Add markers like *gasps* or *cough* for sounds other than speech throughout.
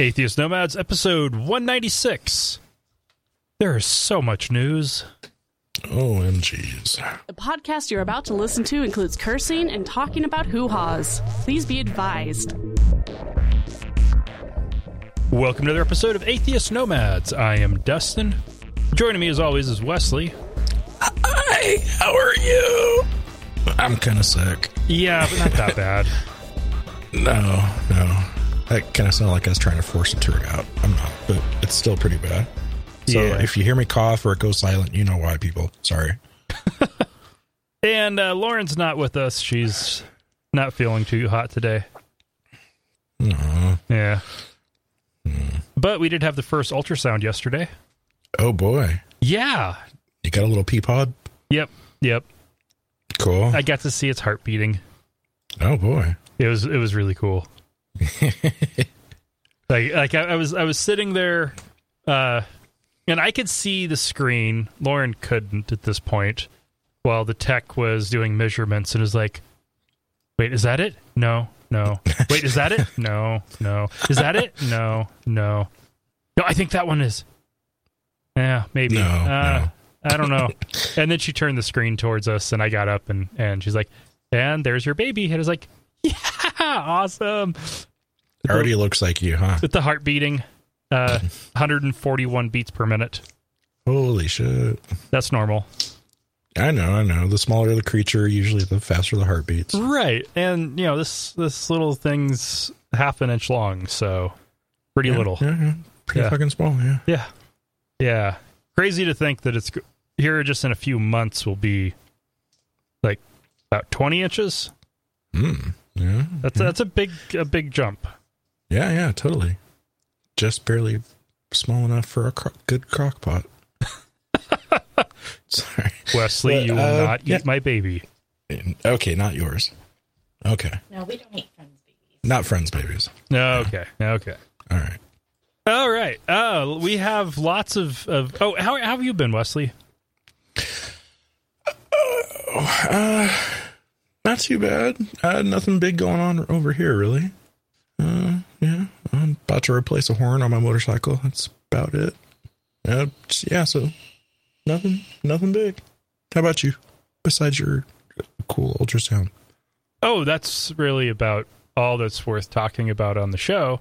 Atheist Nomads, episode 196. There is so much news. OMGs. The podcast you're about to listen to includes cursing and talking about hoo haws. Please be advised. Welcome to another episode of Atheist Nomads. I am Dustin. Joining me as always is Wesley. Hi, how are you? I'm kind of sick. Yeah, but not that bad. *laughs* No, no. That kind of sounded like I was trying to force a turd out. I'm not, but it's still pretty bad. So Yeah. if you hear me cough or it goes silent, you know why, people. Sorry. *laughs* And uh, Lauren's not with us. She's not feeling too hot today. Aw. Yeah. But we did have the first ultrasound yesterday. Oh boy. Yeah. You got a little pea pod? Yep. Yep. Cool. I got to see its heart beating. oh boy. It was it was really cool. *laughs* like like I, I was I was sitting there, uh, and I could see the screen. Lauren couldn't at this point, while the tech was doing measurements and was like, "Wait, is that it? No, no. Wait, is that it? *laughs* No, no. Is that it? No, no. No, I think that one is. Yeah, maybe. No, uh, no. I don't know. and then she turned the screen towards us, and I got up and and she's like, "And there's your baby." And I was like, *laughs* "Yeah, awesome." Already looks like you, huh? with the heart beating uh *laughs* 141 beats per minute Holy shit. that's normal I know, I know. The smaller the creature, usually the faster the heart beats. right and you know this this little thing's half an inch long so pretty Yeah, little Yeah, yeah. Pretty Yeah. fucking small, yeah. yeah yeah crazy to think that it's here just in a few months will be like about 20 inches Mm. Yeah. that's that's a big a big jump Yeah, yeah, totally. Just barely small enough for a cro- good crock pot. *laughs* Sorry. wesley But, you will uh, not yeah. eat my baby Okay, not yours. Okay. No, we don't eat friends' babies. Not friends' babies. no okay okay All right. all right uh we have lots of of oh how, how have you been wesley Not too bad. Uh, nothing big going on over here, really. Uh, yeah, I'm about to replace a horn on my motorcycle. That's about it. Uh, yeah, so nothing, nothing big. How about you? Besides your cool ultrasound. Oh, that's really about all that's worth talking about on the show.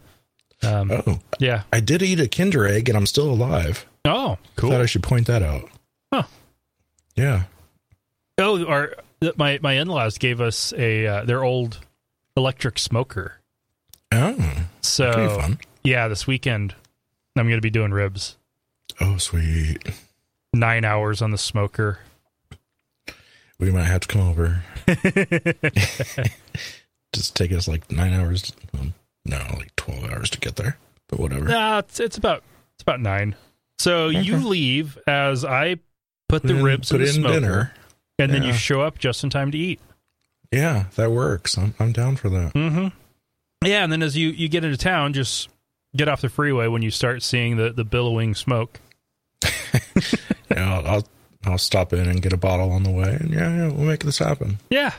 Um, Oh, yeah. I did eat a Kinder egg, and I'm still alive. Oh, cool. Thought I should point that out. Huh. Yeah. oh, our my my in laws gave us a uh, their old electric smoker. Oh, So yeah, this weekend I'm going to be doing ribs. Oh, sweet. Nine hours on the smoker. We might have to come over. *laughs* Just take us like nine hours. um, No, like twelve hours to get there. But whatever. Nah, it's it's about it's about nine. So you leave as I put the in- ribs put in the in smoker, dinner. And then you show up just in time to eat. Yeah, that works. I'm I'm down for that. Mm-hmm. Yeah, and then as you you get into town, just get off the freeway when you start seeing the the billowing smoke. *laughs* Yeah, I'll, I'll I'll stop in and get a bottle on the way, and yeah, yeah, we'll make this happen. Yeah.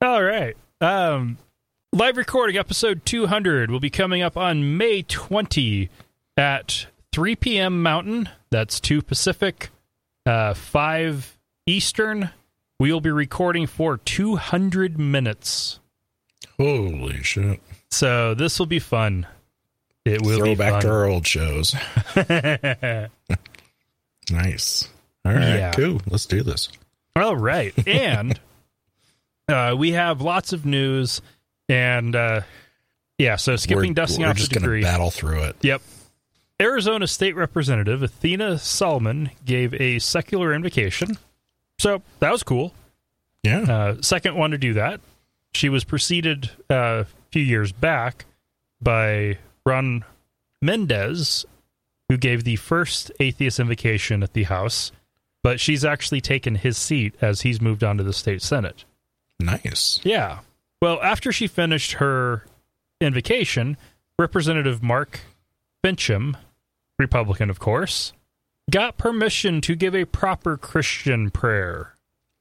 All right. Um, live recording episode 200 will be coming up on May 20 at 3 p.m. Mountain. That's 2 Pacific, uh, 5 Eastern. We will be recording for 200 minutes. Holy shit! So this will be fun. It will Throw be back fun. to our old shows. *laughs* Nice. All right, Yeah. cool. Let's do this. All right. *laughs* And uh, we have lots of news. And uh, yeah, so skipping we're, dusting we're off just the degree. battle through it. Yep. Arizona State Representative Athena Salman gave a secular invocation. So that was cool. Yeah. Uh, second one to do that. She was preceded uh, a few years back by Juan Mendez, who gave the first atheist invocation at the House, but she's actually taken his seat as he's moved on to the state Senate. nice. Yeah. Well, after she finished her invocation, Representative Mark Finchem, Republican, of course, got permission to give a proper Christian prayer.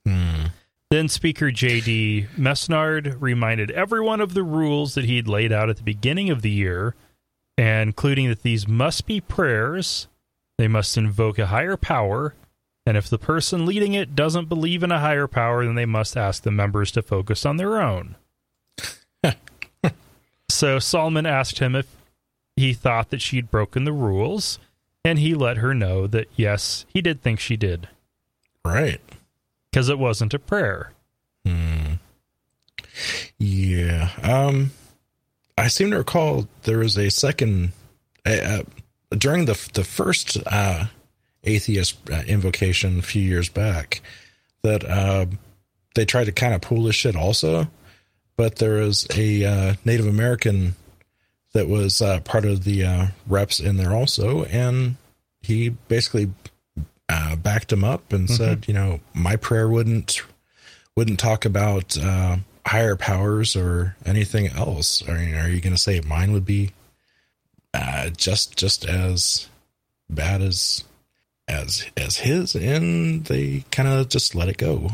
Hmm. Then Speaker J.D. Mesnard reminded everyone of the rules that he'd laid out at the beginning of the year including that these must be prayers, they must invoke a higher power, and if the person leading it doesn't believe in a higher power, then they must ask the members to focus on their own. *laughs* so Salman asked him if he thought that she'd broken the rules, and he let her know that yes, he did think she did, Right. because it wasn't a prayer. Hmm. Yeah. Um, I seem to recall there was a second uh, during the the first uh, atheist uh, invocation a few years back that uh, they tried to kind of pull this shit also, but there was a uh, Native American that was uh, part of the uh, reps in there also, and he basically uh, backed him up and said, you know, my prayer wouldn't wouldn't talk about uh, higher powers or anything else. I mean, are you going to say mine would be uh, just just as bad as as as his? And they kind of just let it go.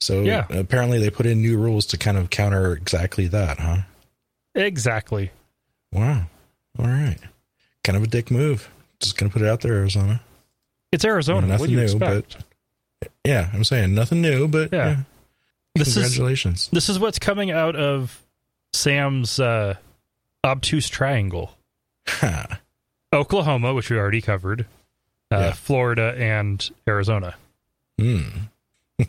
So Yeah. apparently they put in new rules to kind of counter exactly that, huh? Exactly. Wow. All right. Kind of a dick move. Just gonna put it out there, Arizona. It's Arizona. Nothing what do you new, expect? Yeah, I'm saying nothing new, but Yeah. yeah. This is Congratulations. this is what's coming out of Sam's uh, obtuse triangle. *laughs* Oklahoma, which we already covered, uh, Yeah. Florida, and Arizona. Hmm. *laughs*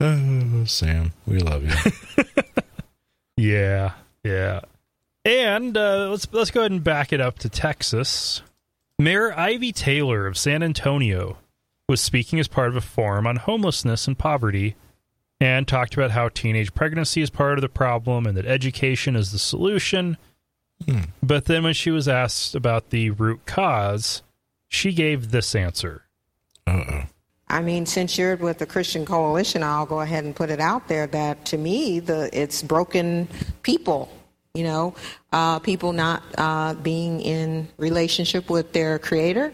oh, Sam, we love you. *laughs* Yeah, yeah. And uh, let's let's go ahead and back it up to Texas. Mayor Ivy Taylor of San Antonio was speaking as part of a forum on homelessness and poverty, and talked about how teenage pregnancy is part of the problem and that education is the solution. Hmm. But then, when she was asked about the root cause, she gave this answer. Uh oh. I mean, since you're with the Christian Coalition, I'll go ahead and put it out there that to me, the it's broken people. You know, uh, people not uh, being in relationship with their Creator,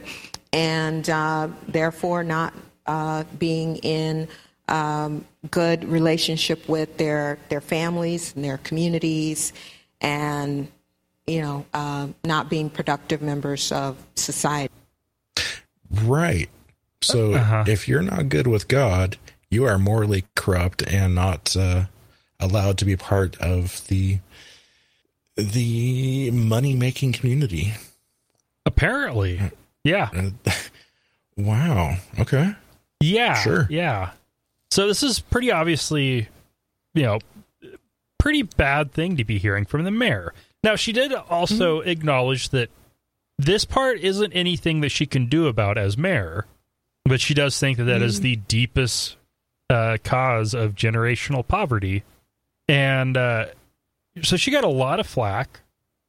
and uh, therefore not uh, being in um, good relationship with their their families and their communities, and you know, uh, not being productive members of society. Right. So Uh-huh. if you're not good with God, you are morally corrupt and not uh, allowed to be part of the the money making community. Apparently, yeah. Uh, *laughs* wow. Okay. Yeah. Sure. Yeah. So this is pretty obviously, you know, pretty bad thing to be hearing from the mayor. Now she did also acknowledge that this part isn't anything that she can do about as mayor, but she does think that that is the deepest uh, cause of generational poverty, and uh, so she got a lot of flack,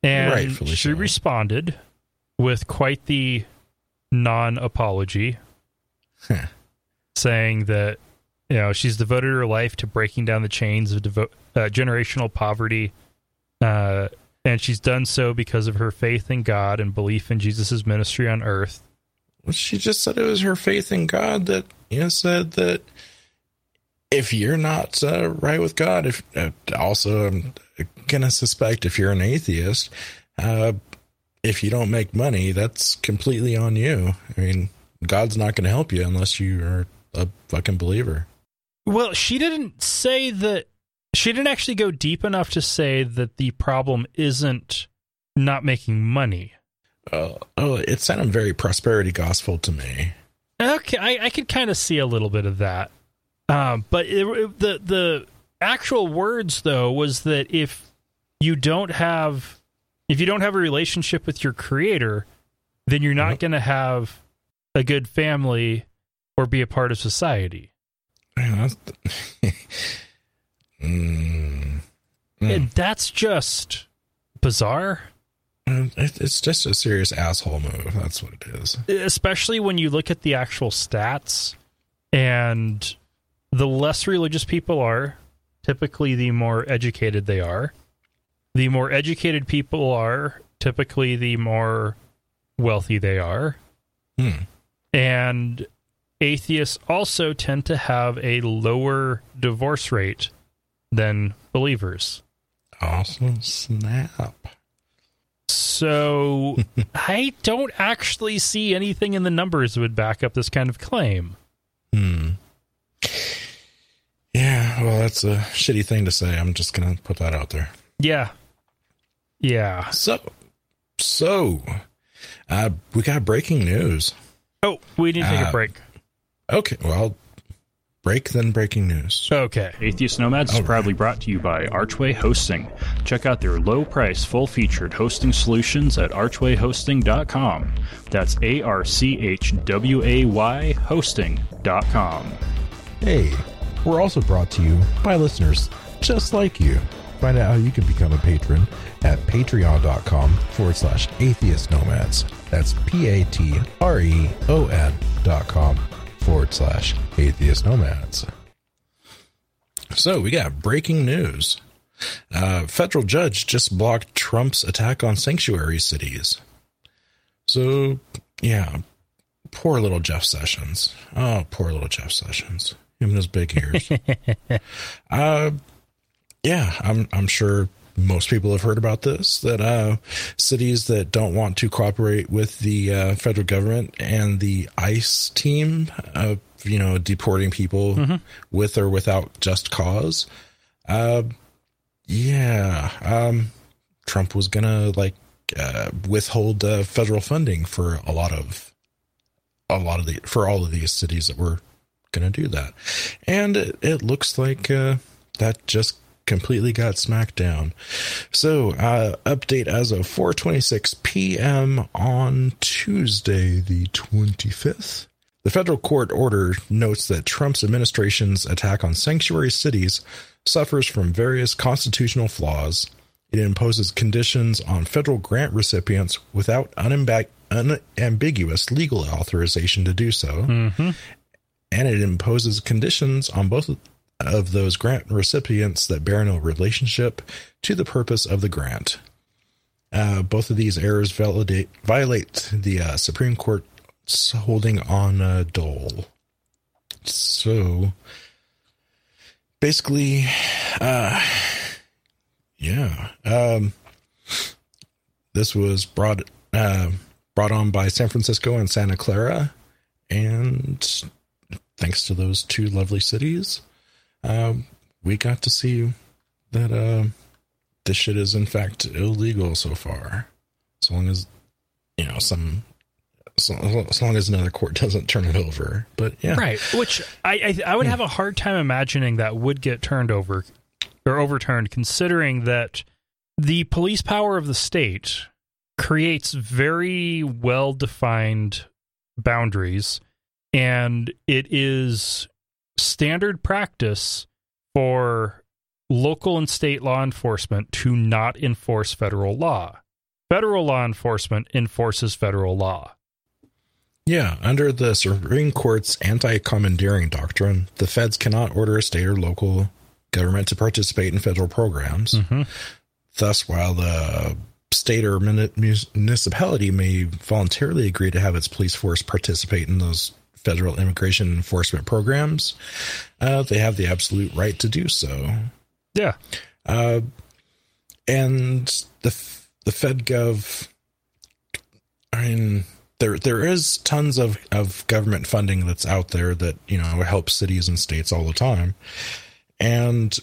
and Rightfully she so. responded with quite the non-apology Huh. saying that you know she's devoted her life to breaking down the chains of devo- uh, generational poverty, uh, and she's done so because of her faith in God and belief in Jesus' ministry on earth. She just said it was her faith in God that you know said that if you're not uh, right with God, if uh, also I'm gonna suspect if you're an atheist, uh, if you don't make money, that's completely on you. I mean, God's not gonna help you unless you are a fucking believer. Well, she didn't say that. She didn't actually go deep enough to say that the problem isn't not making money. Uh, oh, it sounded very prosperity gospel to me. Okay, I, I could kind of see a little bit of that, um, but it, it- the the actual words though was that if you don't have if you don't have a relationship with your creator, then you're not Yep. going to have a good family or be a part of society. Man, that's- *laughs* Mm. Mm. And that's just bizarre, It's just a serious asshole move. That's what it is. especially when you look at the actual stats and the less religious people are, typically the more educated they are. The more educated people are, typically the more wealthy they are. Hmm. And atheists also tend to have a lower divorce rate than believers. Awesome snap. So *laughs* I don't actually see anything in the numbers that would back up this kind of claim. Hmm. Yeah, well, that's a shitty thing to say. I'm just gonna put that out there. Yeah. Yeah. So, so, uh, we got breaking news. Oh, we need to take Uh, a break. Okay, well, break then breaking news. Okay. Atheist Nomads is proudly brought to you by Archway Hosting. Check out their low price, full featured hosting solutions at archwayhosting.com. That's A R C H W A Y hosting.com. Hey, we're also brought to you by listeners just like you. Find out how you can become a patron at patreon.com forward slash atheist nomads. That's P A T R E O N dot com forward slash atheist nomads. So we got breaking news. Uh, federal judge just blocked Trump's attack on sanctuary cities. So yeah, poor little Jeff Sessions. Oh, poor little Jeff Sessions. Him and his big ears. *laughs* uh, yeah, I'm I'm sure most people have heard about this. That uh, cities that don't want to cooperate with the uh, federal government and the ICE team, of you know, deporting people with or without just cause. Uh, yeah, um, Trump was gonna like uh, withhold uh, federal funding for a lot of a lot of the for all of these cities that were gonna do that, and it, it looks like uh, that just completely got smacked down. So, uh, update as of 4:26 p.m. on Tuesday, the 25th. The federal court order notes that Trump's administration's attack on sanctuary cities suffers from various constitutional flaws. It imposes conditions on federal grant recipients without unambiguous legal authorization to do so. And it imposes conditions on both of those grant recipients that bear no relationship to the purpose of the grant. Uh, both of these errors validate, violate the uh, Supreme Court's holding on uh, Dole. So, basically, uh, yeah, um, this was brought uh, brought on by San Francisco and Santa Clara, and thanks to those two lovely cities, um, we got to see that uh, this shit is in fact illegal so far. As long as you know some, so, as long as another court *laughs* doesn't turn it over. But yeah, Right. Which I I, I would have a hard time imagining that would get turned over or overturned, considering that the police power of the state creates very well defined boundaries, and it is standard practice for local and state law enforcement to not enforce federal law. Federal law enforcement enforces federal law. Yeah, under the Supreme Court's anti commandeering doctrine, the feds cannot order a state or local government to participate in federal programs. Mm-hmm. Thus, while the state or municipality may voluntarily agree to have its police force participate in those federal immigration enforcement programs, uh, they have the absolute right to do so. Yeah. Uh, and the the FedGov, I mean, there there is tons of of government funding that's out there that you know helps cities and states all the time, and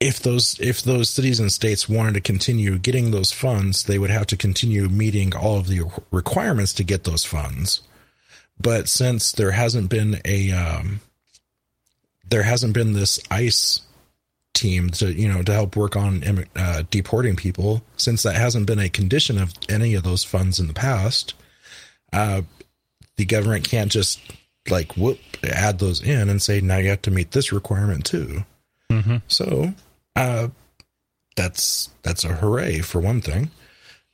if those if those cities and states wanted to continue getting those funds, they would have to continue meeting all of the requirements to get those funds. But since there hasn't been a um, there hasn't been this ICE team to you know to help work on uh, deporting people since that hasn't been a condition of any of those funds in the past uh, the government can't just like whoop add those in and say now you have to meet this requirement too. So uh, that's that's a hooray for one thing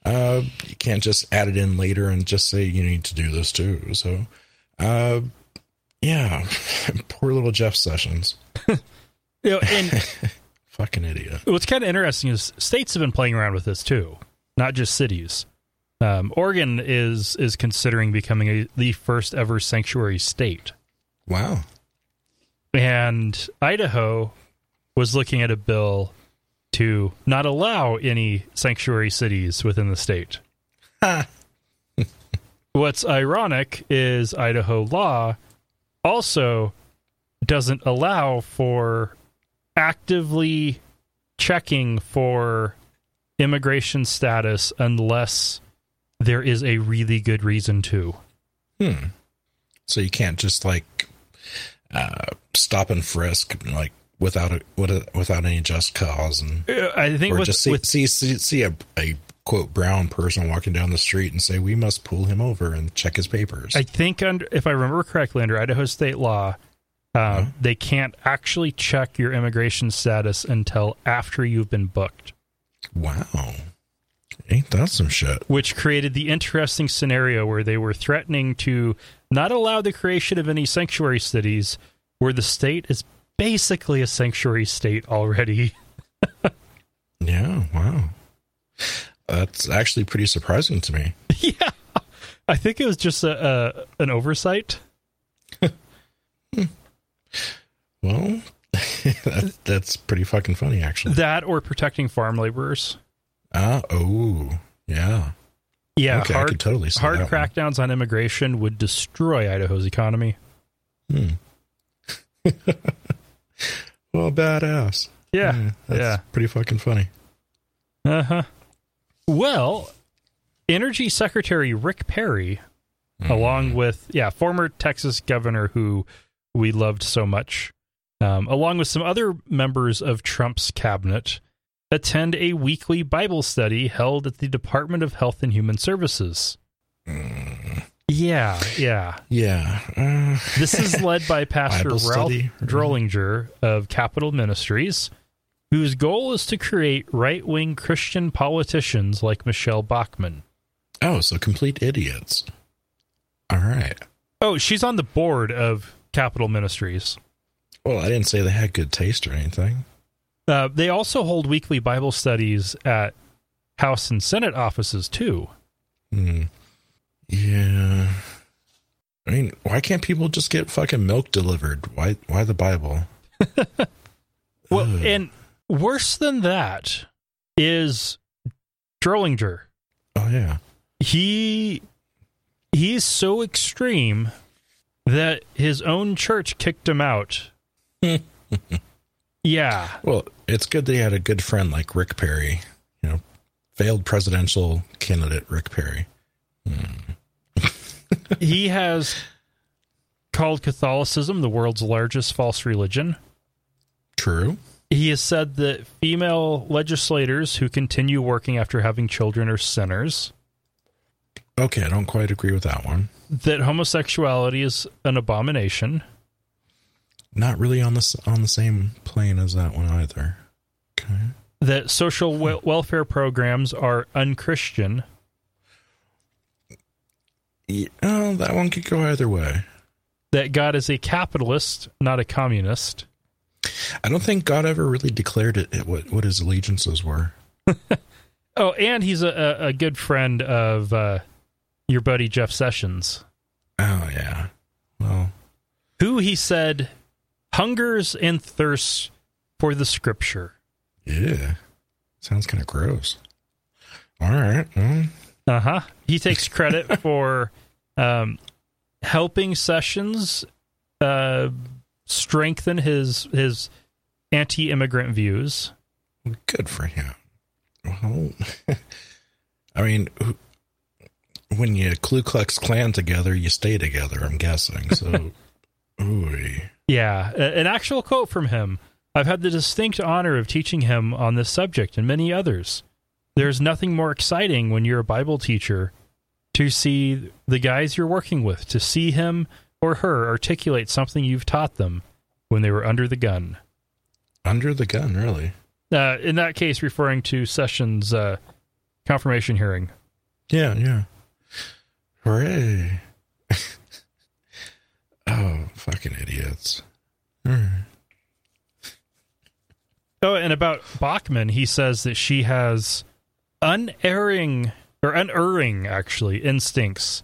uh, you can't just add it in later and just say you need to do this too. So uh, yeah. *laughs* Poor little jeff sessions. *laughs* You know, and *laughs* fucking idiot. What's kind of interesting is states have been playing around with this too, not just cities. Um, Oregon is is considering becoming a, the first ever sanctuary state, wow. And Idaho was looking at a bill to not allow any sanctuary cities within the state. *laughs* What's ironic is Idaho law also doesn't allow for actively checking for immigration status unless there is a really good reason to. Hmm. So you can't just like uh, stop and frisk like without a, without any just cause and I think or with, just see with see see, see a, a quote brown person walking down the street and say we must pull him over and check his papers. I think under if I remember correctly, under Idaho state law, uh, they can't actually check your immigration status until after you've been booked, wow, ain't that some shit? which created the interesting scenario where they were threatening to not allow the creation of any sanctuary cities, where the state is basically a sanctuary state already. *laughs* Yeah, wow. That's actually pretty surprising to me. *laughs* yeah, I think it was just a, a an oversight. *laughs* Well, that, that's pretty fucking funny, actually. That or protecting farm laborers. Ah, oh, yeah. Yeah, okay, I could totally see hard that one. crackdowns on immigration would destroy Idaho's economy. Hmm. Well, badass. Yeah, that's yeah. pretty fucking funny. Uh huh. Well, Energy Secretary Rick Perry, along with yeah, former Texas governor who we loved so much, um, along with some other members of Trump's cabinet, attend a weekly Bible study held at the Department of Health and Human Services. Yeah, yeah. Yeah. Uh, This is *laughs* led by Pastor Bible Ralph study. Drollinger of Capitol Ministries, whose goal is to create right wing Christian politicians like Michelle Bachmann. oh, so complete idiots. All right. Oh, she's on the board of Capitol Ministries. Well, I didn't say they had good taste or anything. Uh, they also hold weekly Bible studies at House and Senate offices, too. Hmm. Yeah. I mean, why can't people just get fucking milk delivered? Why? Why the Bible? *laughs* Well, Ugh. and worse than that is Drollinger. Oh yeah. he he's so extreme that his own church kicked him out. *laughs* yeah. Well, it's good that he had a good friend like Rick Perry. You know, failed presidential candidate Rick Perry. Hmm. He has called Catholicism the world's largest false religion. True. He has said that female legislators who continue working after having children are sinners, Okay, I don't quite agree with that one. that homosexuality is an abomination, Not really on the on the same plane as that one either. Okay. that social wel- welfare programs are unchristian, Yeah, oh, that one could go either way. that God is a capitalist, not a communist. I don't think God ever really declared it, what what his allegiances were. *laughs* Oh, and he's a, a, a good friend of uh, your buddy Jeff Sessions, Oh yeah. Well, who he said hungers and thirsts for the scripture. yeah. Sounds kind of gross. All right. Well, Uh huh. He takes *laughs* credit for um, helping Sessions uh, strengthen his his anti-immigrant views. good for him. Well, *laughs* I mean, when you Ku Klux Klan together, you stay together. I'm guessing. So, *laughs* ooh, Yeah, an actual quote from him. I've had the distinct honor of teaching him on this subject and many others. There's nothing more exciting when you're a Bible teacher to see the guys you're working with, to see him or her articulate something you've taught them when they were under the gun. under the gun, really. Uh, in that case, referring to Sessions' uh, confirmation hearing. Yeah, yeah. Hooray! *laughs* oh, fucking idiots. Right. Oh, and about Bachmann, he says that she has unerring or unerring actually instincts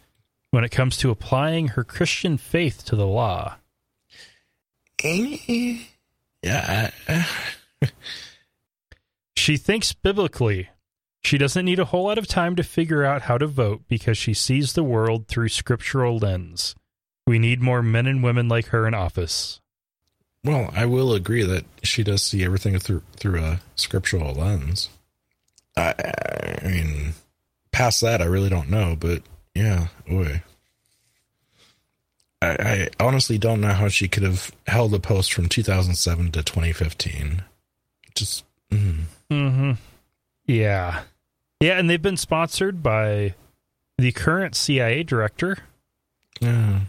when it comes to applying her Christian faith to the law. Eh, Yeah, She *laughs* She thinks biblically. She doesn't need a whole lot of time to figure out how to vote because she sees the world through scriptural lens. We need more men and women like her in office. Well, I will agree that she does see everything through through a scriptural lens. I, I mean, past that, I really don't know, but yeah, boy. I, I honestly don't know how she could have held the post from 2007 to 2015. Just, mm, Mm-hmm. Yeah. Yeah, and they've been sponsored by the current CIA director, yeah,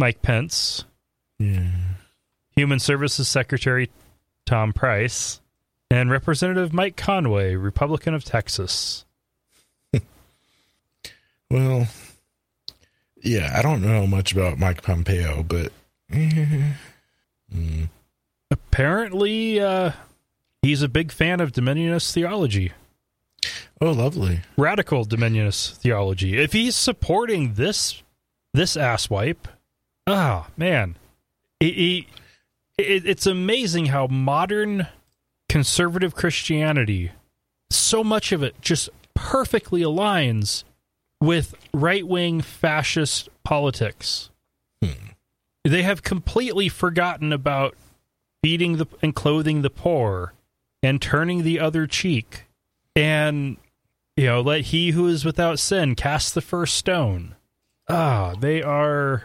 Mike Pence, yeah. Human Services Secretary Tom Price, and Representative Mike Conaway, Republican of Texas. Well, yeah, I don't know much about Mike Pompeo, but *laughs* mm, Apparently, uh, he's a big fan of Dominionist theology, oh, lovely. radical Dominionist theology. If he's supporting this this asswipe, ah man, he, he, it, it's amazing how modern conservative Christianity, so much of it just perfectly aligns with right wing fascist politics. They have completely forgotten about feeding the and clothing the poor and turning the other cheek and you know let he who is without sin cast the first stone. Ah they are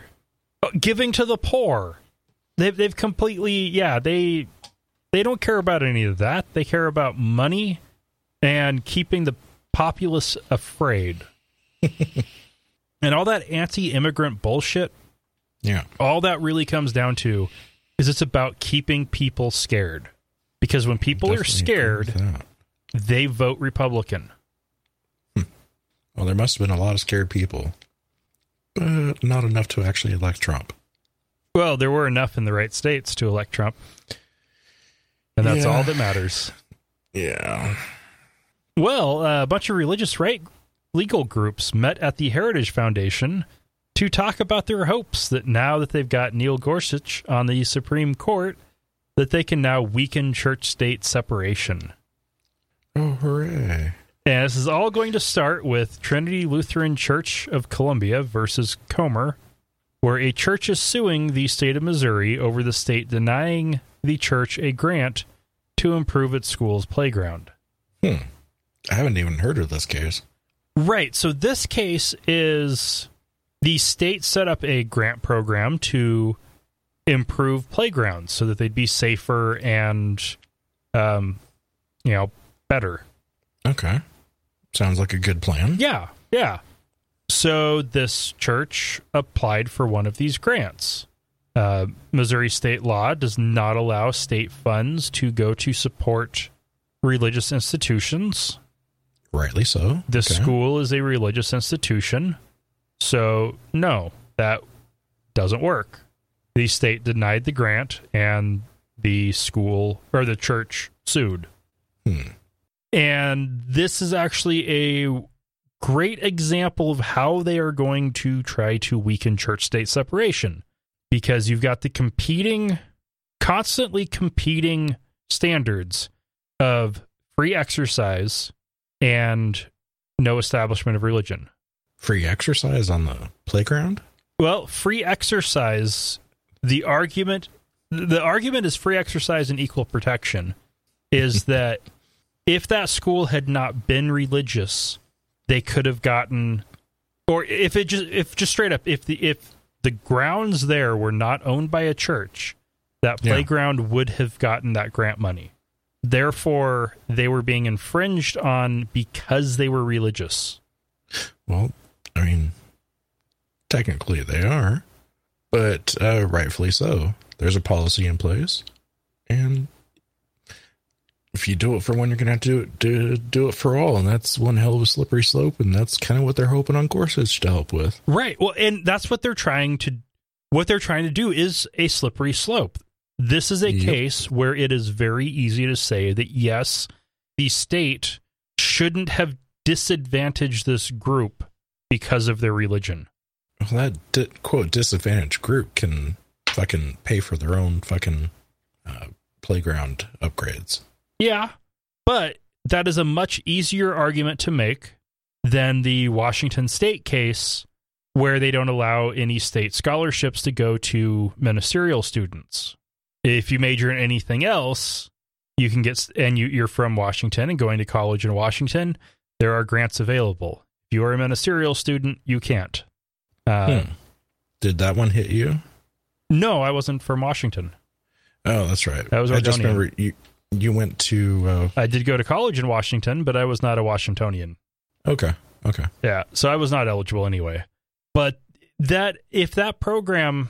giving to the poor. They've, they've completely yeah they they don't care about any of that. They care about money and keeping the populace afraid *laughs* and all that anti-immigrant bullshit Yeah, all that really comes down to is it's about keeping people scared. Because when people are scared they vote republican. Well, there must have been a lot of scared people, but not enough to actually elect Trump. well there were enough in the right states to elect trump. And that's Yeah. all that matters. Yeah. well uh, a bunch of religious right legal groups met at the heritage foundation to talk about their hopes that now that they've got neil gorsuch on the supreme court that they can now weaken church state separation Oh, hooray. And this is all going to start with Trinity Lutheran Church of Columbia versus Comer, where a church is suing the state of Missouri over the state denying the church a grant to improve its school's playground. Hmm. I haven't even heard of this case. Right. So this case is the state set up a grant program to improve playgrounds so that they'd be safer and, um, you know, better. Okay. Sounds like a good plan. Yeah, yeah. So this church applied for one of these grants. Uh, Missouri state law does not allow state funds to go to support religious institutions. Rightly so. The Okay. school is a religious institution. So, no, that doesn't work. The state denied the grant and the school or the church sued. Hmm. And this is actually a great example of how they are going to try to weaken church state separation because you've got the competing, constantly competing standards of free exercise and no establishment of religion. Free exercise on the playground? Well, free exercise, the argument the argument is free exercise and equal protection is *laughs* that if that school had not been religious, they could have gotten or if it just if just straight up if the if the grounds there were not owned by a church, that Yeah. playground would have gotten that grant money. Therefore, they were being infringed on because they were religious. Well, I mean, technically they are, but uh, rightfully so. There's a policy in place, and if you do it for one, you're gonna have to do it do, do it for all, and that's one hell of a slippery slope. And that's kind of what they're hoping on Gorsuch to help with. Right. Well, and that's what they're trying to what they're trying to do is a slippery slope. This is a Yep. case where it is very easy to say that yes, the state shouldn't have disadvantaged this group because of their religion. Well, that di- quote disadvantaged group can fucking pay for their own fucking uh, playground upgrades. Yeah, but that is a much easier argument to make than the Washington State case, where they don't allow any state scholarships to go to ministerial students. If you major in anything else, you can get, and you, you're from Washington and going to college in Washington, there are grants available. If you are a ministerial student, you can't. Uh, Hmm. Did that one hit you? No, I wasn't from Washington. Oh, that's right. That was I just remember you. You went to. Uh, I did go to college in Washington, but I was not a Washingtonian. okay. Okay. Yeah, so I was not eligible anyway. But that if that program,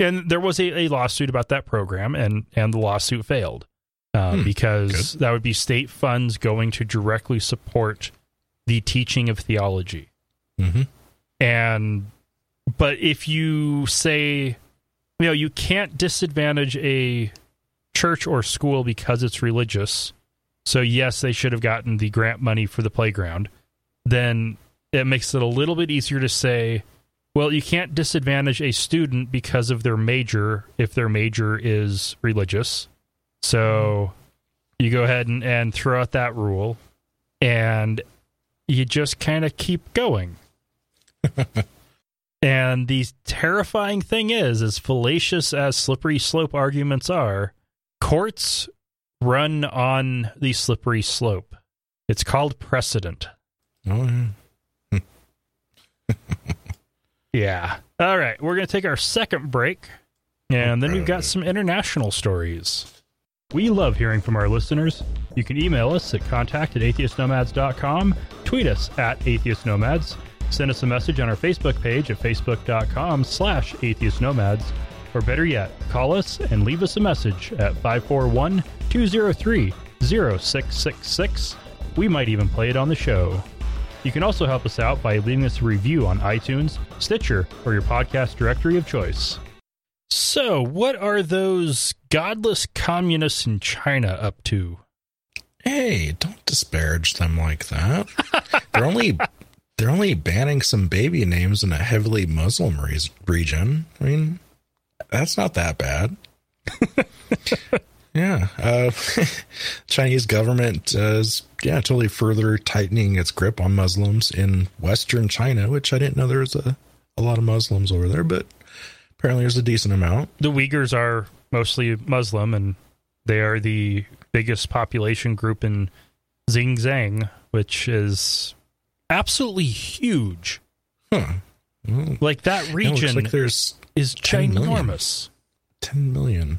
and there was a, a lawsuit about that program, and and the lawsuit failed uh, Hmm, because that would be state funds going to directly support the teaching of theology. Mm-hmm. And but if you say, you know, you can't disadvantage a church or school because it's religious. So yes, they should have gotten the grant money for the playground. Then it makes it a little bit easier to say, well, you can't disadvantage a student because of their major if their major is religious. So you go ahead and, and throw out that rule and you just kind of keep going. *laughs* and the terrifying thing is, as fallacious as slippery slope arguments are, courts run on the slippery slope. It's called precedent. Oh, yeah. Yeah. All right. We're going to take our second break, and then we've got some international stories. We love hearing from our listeners. You can email us at contact at atheistnomads.com, tweet us at atheistnomads, send us a message on our Facebook page at facebook.com slash atheistnomads, or better yet, call us and leave us a message at 541-203-0666. We might even play it on the show. You can also help us out by leaving us a review on iTunes, Stitcher, or your podcast directory of choice. So, what are those godless communists in China up to? Hey, don't disparage them like that. *laughs* they're only they're only banning some baby names in a heavily Muslim re- region. I mean, that's not that bad. *laughs* yeah, uh, *laughs* Chinese government uh, is yeah totally further tightening its grip on Muslims in Western China, which I didn't know there was a a lot of Muslims over there, but apparently there's a decent amount. The Uyghurs are mostly Muslim, and they are the biggest population group in Xinjiang, which is absolutely huge. Huh. Well, Like that region like there's is 10 million. ginormous. 10 million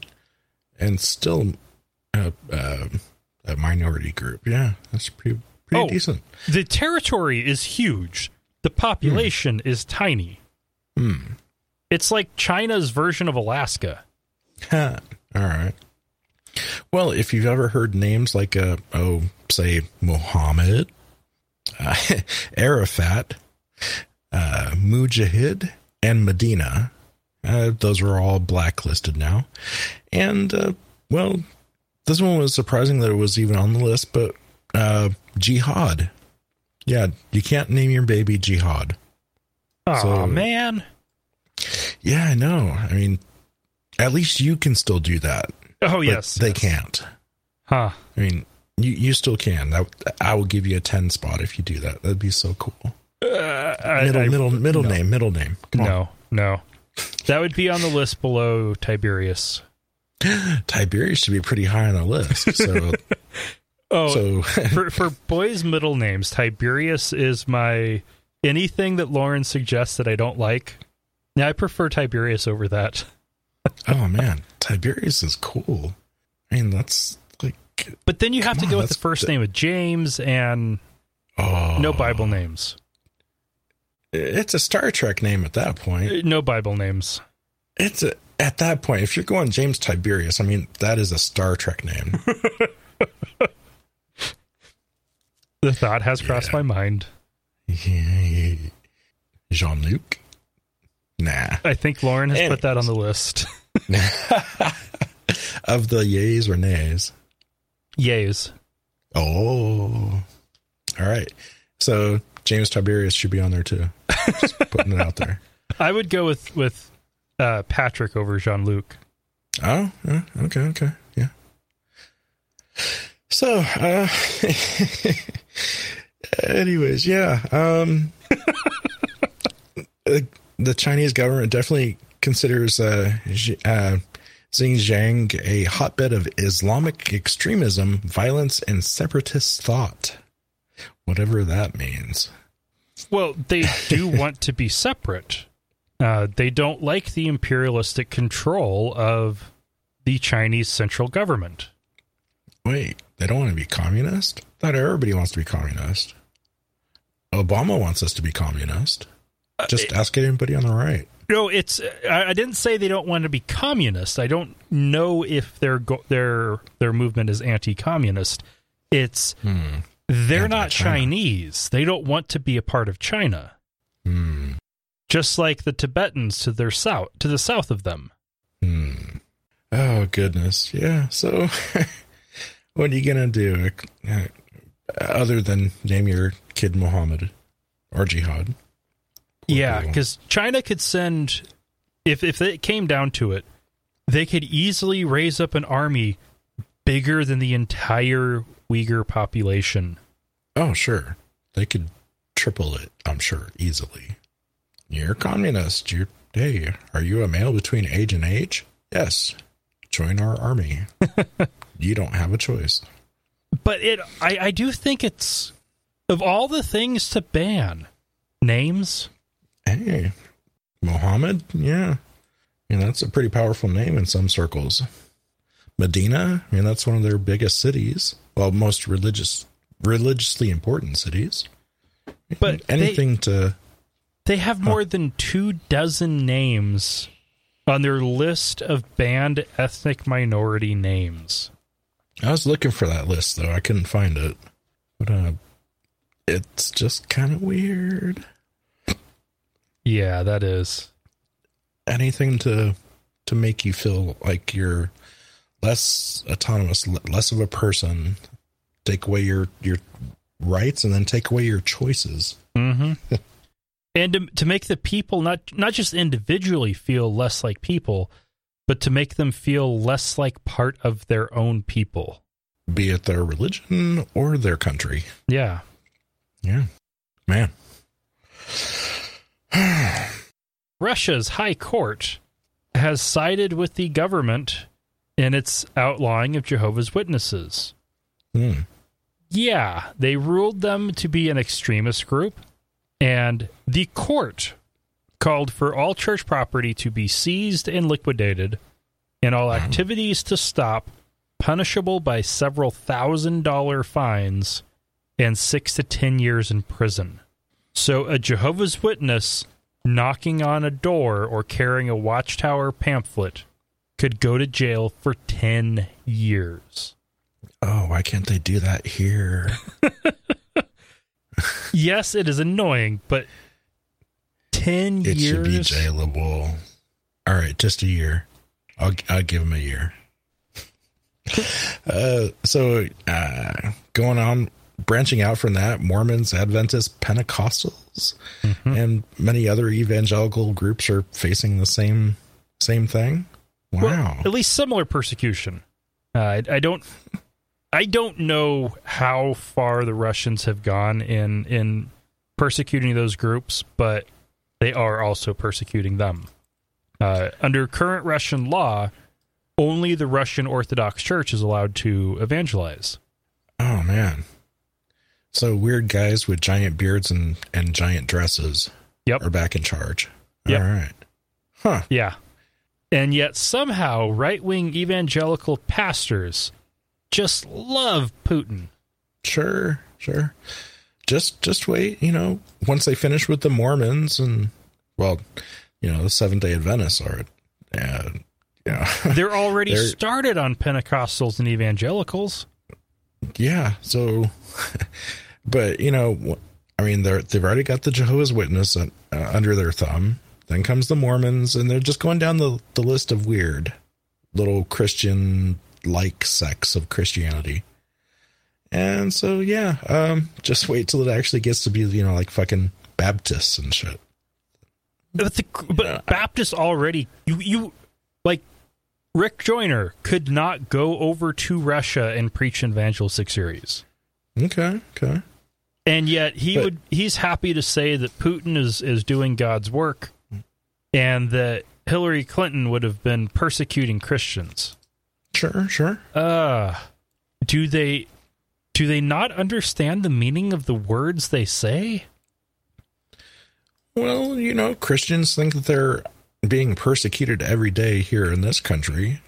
and still a, uh, a minority group yeah that's pretty pretty Oh. decent The territory is huge. The population is tiny. hmm It's like China's version of Alaska. *laughs* All right well if you've ever heard names like uh oh say Muhammad uh, *laughs* Arafat uh Mujahid and Medina uh, those are all blacklisted now and uh well this one was surprising that it was even on the list but uh jihad yeah you can't name your baby jihad Oh So- man. Yeah, I know. I mean, at least you can still do that. Oh but yes. they yes. can't. Huh. I mean, you you still can. I, I will give you a ten spot if you do that. That'd be so cool. Uh, Middle I- middle middle no. name middle name. Come No, no. That would be on the list below Tiberius. *gasps* Tiberius should be pretty high on the list. So *laughs* Oh, so *laughs* for for boys' middle names, Tiberius is my anything that Lauren suggests that I don't like. Yeah, I prefer Tiberius over that. *laughs* oh man, Tiberius is cool. I mean, that's like But then you have to on, go with the first name of James and oh no Bible names. It's a Star Trek name at that point. Uh, No Bible names. It's a at that point. If you're going James Tiberius, I mean, that is a Star Trek name. *laughs* The thought has crossed Yeah. my mind. Jean Luc? Nah. I think Lauren has put that on the list. *laughs* *laughs* of the yays or nays. Yays. Oh. All right. So James Tiberius should be on there too. Just *laughs* putting it out there. I would go with with uh, Patrick over Jean Luc. Oh, yeah, okay, okay. Yeah. So, uh, *laughs* anyways, yeah. Um, *laughs* uh, the Chinese government definitely considers uh, uh, Xinjiang a hotbed of Islamic extremism, violence, and separatist thought. Whatever that means. Well, they do *laughs* want to be separate. Uh, they don't like the imperialistic control of the Chinese central government. Wait, they don't want to be communist? Not everybody wants to be communist. Obama wants us to be communist. Just ask anybody on the right. No, it's. I, didn't say they don't want to be communist. I don't know if their go, their their movement is anti-communist. It's Hmm. They're not. Chinese. They don't want to be a part of China. Hmm. Just like the Tibetans to their south, to the south of them. Hmm. Oh goodness, yeah. So, *laughs* what are you gonna do uh, other than name your kid Muhammad or Jihad? Yeah, because China could send if if it came down to it, they could easily raise up an army bigger than the entire Uyghur population. Oh, sure, they could triple it. I'm sure easily. You're communist. You're hey, are you a male between age and age? Yes. Join our army. *laughs* you don't have a choice. But it, I, I do think it's of all the things to ban, names. Hey, Mohammed, yeah. Mean, that's a pretty powerful name in some circles. Medina, I mean, that's one of their biggest cities. Well, most religious, religiously important cities. But they- anything to, They have more than two dozen names on their list of banned ethnic minority names. I was looking for that list though. I couldn't find it. But, uh, it's just kind of weird. Yeah, that is. Anything to, to make you feel like you're less autonomous, less of a person, take away your, your rights and then take away your choices. Mm-hmm. *laughs* and to, to make the people not not just individually feel less like people, but to make them feel less like part of their own people. be it their religion or their country. Yeah. Yeah. Man. *sighs* Russia's high court has sided with the government in its outlawing of Jehovah's Witnesses. Hmm. Yeah, they ruled them to be an extremist group, and the court called for all church property to be seized and liquidated, and all activities to stop, punishable by several thousand dollar fines and six to ten years in prison. So, a Jehovah's Witness knocking on a door or carrying a Watchtower pamphlet could go to jail for 10 years. Oh, why can't they do that here? *laughs* Yes, it is annoying, but 10 It should be years. jailable. All right, just a year. I'll I'll give them a year. *laughs* uh, so uh, going on, branching out from that, Mormons, Adventists, Pentecostals, and many other evangelical groups are facing the same same thing. Wow. Well, at least similar persecution. Uh, I, I don't. I don't know how far the Russians have gone in in persecuting those groups, but they are also persecuting them. Uh, under current Russian law, only the Russian Orthodox Church is allowed to evangelize. Oh man. So weird guys with giant beards and, and giant dresses Yep. are back in charge. Yep. All right. Huh. Yeah. And yet somehow right wing evangelical pastors just love Putin. Sure, sure. Just just wait, you know, once they finish with the Mormons and well, you know, the Seventh Day Adventists are and yeah. *laughs* They're already They're- started on Pentecostals and evangelicals. yeah, so *laughs* but you know, I mean, they're they've already got the Jehovah's Witness uh, uh, under their thumb. Then comes the Mormons, and they're just going down the the list of weird little Christian like sects of Christianity. And so yeah, um, just *laughs* wait till it actually gets to be you know like fucking Baptists and shit. But the but Baptists already you you like Rick Joyner could not go over to Russia and preach an evangelistic series. Okay, okay. And yet he But- would he's happy to say that Putin is is doing God's work and that Hillary Clinton would have been persecuting Christians. Sure, sure. Uh do they do they not understand the meaning of the words they say? Well, you know, Christians think that they're being persecuted every day here in this country,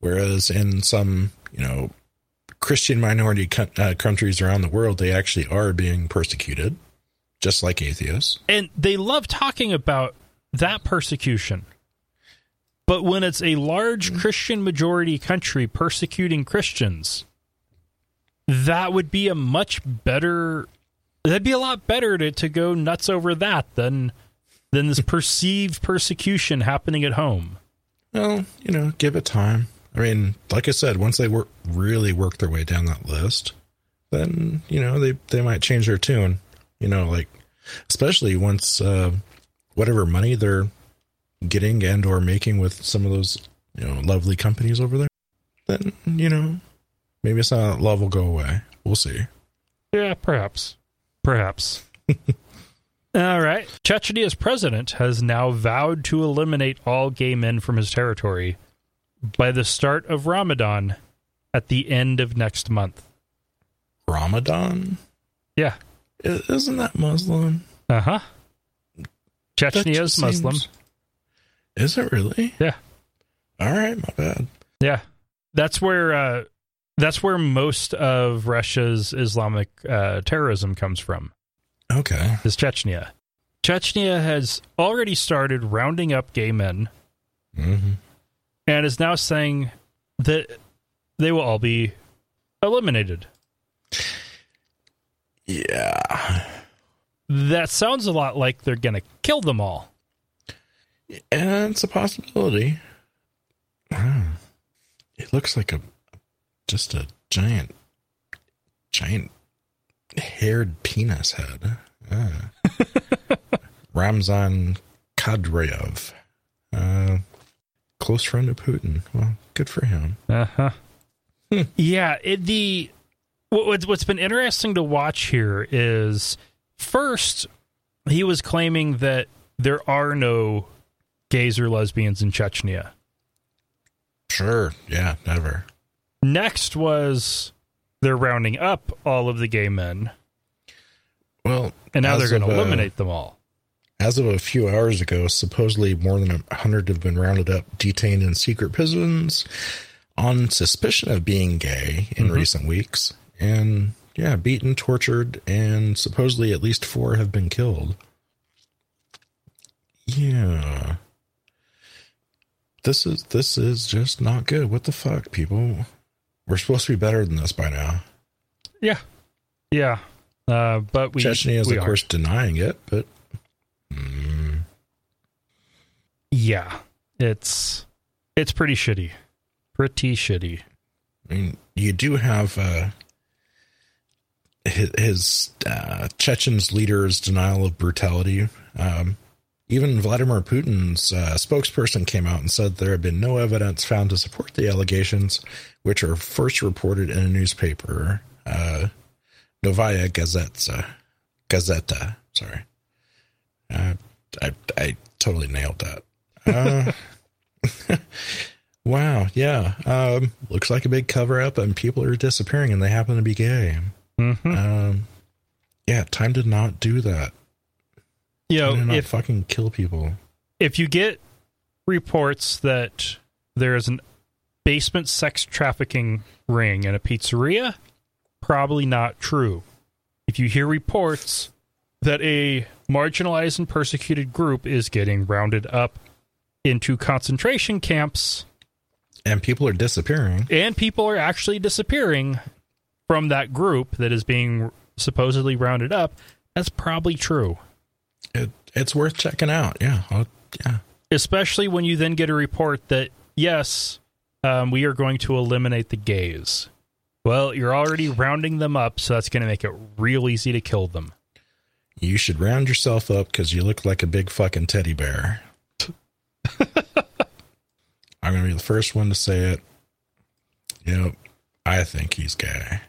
whereas in some, you know, Christian minority co- uh, countries around the world, they actually are being persecuted, just like atheists. and they love talking about that persecution. But when it's a large Christian majority country persecuting Christians, that would be a much better that'd be a lot better to, to go nuts over that than than this *laughs* perceived persecution happening at home. Well, you know, give it time. I mean, like I said, once they work really work their way down that list, then you know they they might change their tune. You know, like especially once uh, whatever money they're getting and or making with some of those you know lovely companies over there, then you know maybe some of that love will go away. We'll see. Yeah, perhaps. Perhaps. *laughs* all right. Chechnya's president has now vowed to eliminate all gay men from his territory by the start of Ramadan at the end of next month. Ramadan Yeah. Isn't that Muslim? Uh huh. That Chechnya is Muslim. seems- Is it really? Yeah. All right, my bad. Yeah. That's where uh, that's where most of Russia's Islamic uh, terrorism comes from. Okay. Is Chechnya. Chechnya has already started rounding up gay men hmm and is now saying that they will all be eliminated. Yeah. That sounds a lot like they're going to kill them all. And it's a possibility. Hmm. It looks like a just a giant giant haired penis head. *laughs* Ah. Ramzan Kadyrov. Uh close friend of Putin. Well, good for him. Uh huh. yeah, it, the what, what's been interesting to watch here is first he was claiming that there are no gays or lesbians in Chechnya. Sure. Yeah, never. Next was they're rounding up all of the gay men, Well, and now they're going to uh, eliminate them all. As of a few hours ago, supposedly more than a hundred have been rounded up, detained in secret prisons on suspicion of being gay in recent weeks. And yeah, beaten, tortured, and supposedly at least four have been killed. Yeah. This is this is just not good. What the fuck, people? We're supposed to be better than this by now. Yeah, yeah. Uh, but we Chechnya is we of are. course denying it, but mm, yeah. It's it's pretty shitty, pretty shitty. I mean, you do have uh, his, uh, Chechen's leader's denial of brutality. Um, even Vladimir Putin's uh, spokesperson came out and said there had been no evidence found to support the allegations, which are first reported in a newspaper, uh, Novaya Gazeta. Gazeta, sorry. Uh, I I totally nailed that. Uh, *laughs* wow, yeah. Um, looks like a big cover up, and people are disappearing, and they happen to be gay. Mm-hmm. Um, yeah, time to not do that. You know, not if fucking kill people. if you get reports that there is an basement sex trafficking ring in a pizzeria, probably not true. If you hear reports that a marginalized and persecuted group is getting rounded up into concentration camps And people are disappearing. and people are actually disappearing from that group that is being supposedly rounded up, that's probably true. It, it's worth checking out. Yeah, I'll, yeah. especially when you then get a report that yes um, we are going to eliminate the gays well you're already rounding them up so that's going to make it real easy to kill them You should round yourself up because you look like a big fucking teddy bear. I'm *laughs* I'm gonna be the first one to say it. Yep, I think he's gay.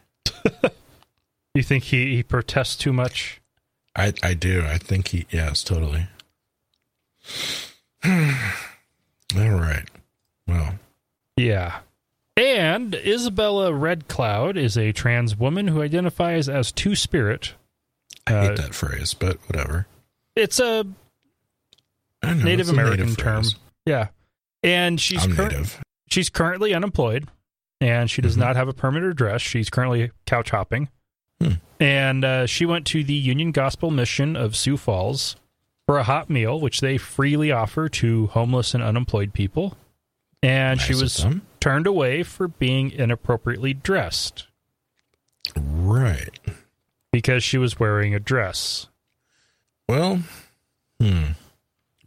You think he, he protests too much? I I do. I think he yes, totally. *sighs* All right. Well, Yeah. And Isabella Red Cloud is a trans woman who identifies as Two Spirit. I Uh, hate that phrase, but whatever. It's a know, Native it's a American term. phrase. yeah, and she's cur- native. she's currently unemployed, and she does Mhm. not have a permanent address. She's currently couch hopping, Hmm. and uh, she went to the Union Gospel Mission of Sioux Falls for a hot meal, which they freely offer to homeless and unemployed people. And she Nice of was turned away for being inappropriately dressed right. because she was wearing a dress. Well, hmm.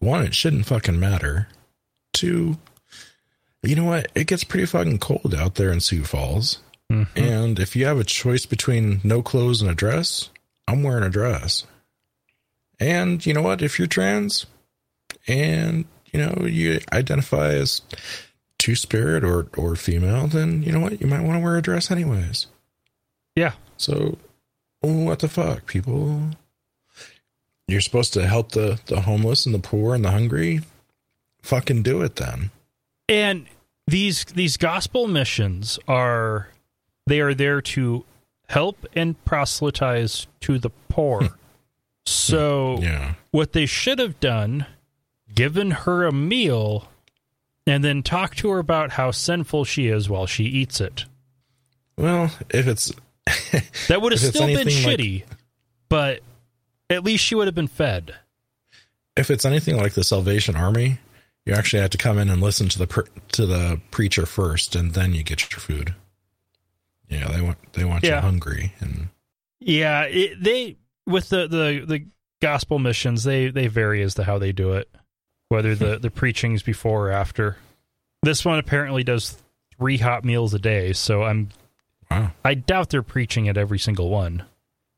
One, it shouldn't fucking matter. Two, you know what? It gets pretty fucking cold out there in Sioux Falls. Mhm. And if you have a choice between no clothes and a dress, I'm wearing a dress. And you know what? If you're trans and you know you identify as two spirit or or female, then you know what? You might want to wear a dress anyways. Yeah. So what the fuck, people? You're supposed to help the the homeless and the poor and the hungry. Fucking do it then. And these these gospel missions are they are there to help and proselytize to the poor. Hmm. so hmm. Yeah. what they should have done given her a meal and then talk to her about how sinful she is while she eats it. Well, if it's *laughs* That would have still been like- shitty, but at least she would have been fed. if it's anything like the Salvation Army, you actually have to come in and listen to the to the preacher first, and then you get your food. Yeah, they want they want Yeah. you hungry, and Yeah, it, they with the, the the gospel missions they they vary as to how they do it, whether the the preaching's before or after. This one apparently does three hot meals a day, so I'm wow, I doubt they're preaching at every single one.